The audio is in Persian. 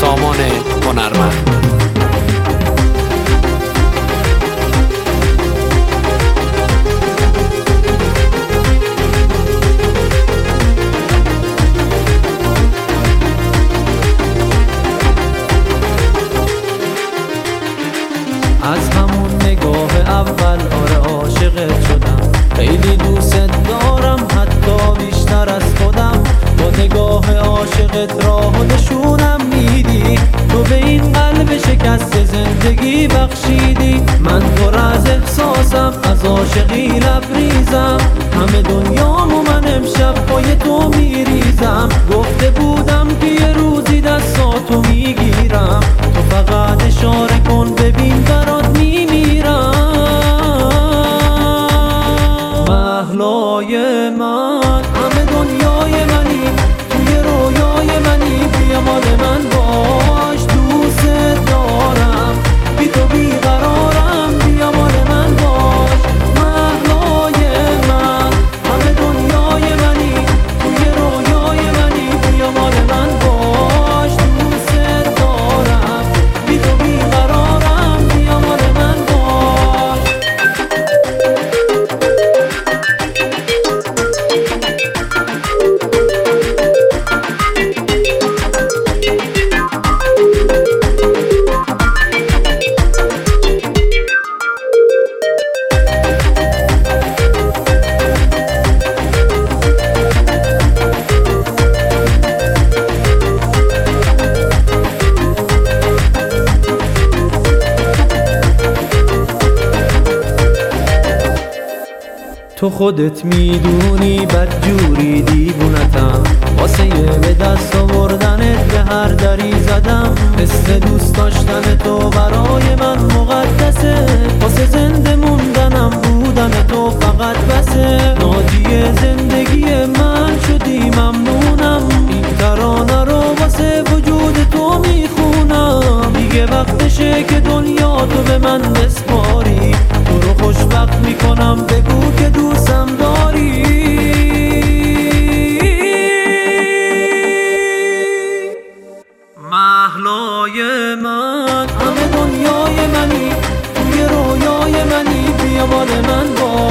سامان هنرمند از همون نگاه اول آره عاشقت شدم. خیلی دوست دارم حتی بیشتر از خودم. با نگاه عاشقت راه نشونم میدم. تو به این قلب شکست زندگی بخشیدی. من پر از احساسم از عاشقی لبریزم. همه دنیامو من امشب پای تو میرم تو خودت می‌دونی بد جوری دیوونتم. واسه یه به دست آوردنت به هر دری زدم. حس دوست داشتن تو برای من مقدسه. محلای من. همه دنیای منی توی رویای منی بیا مال من باش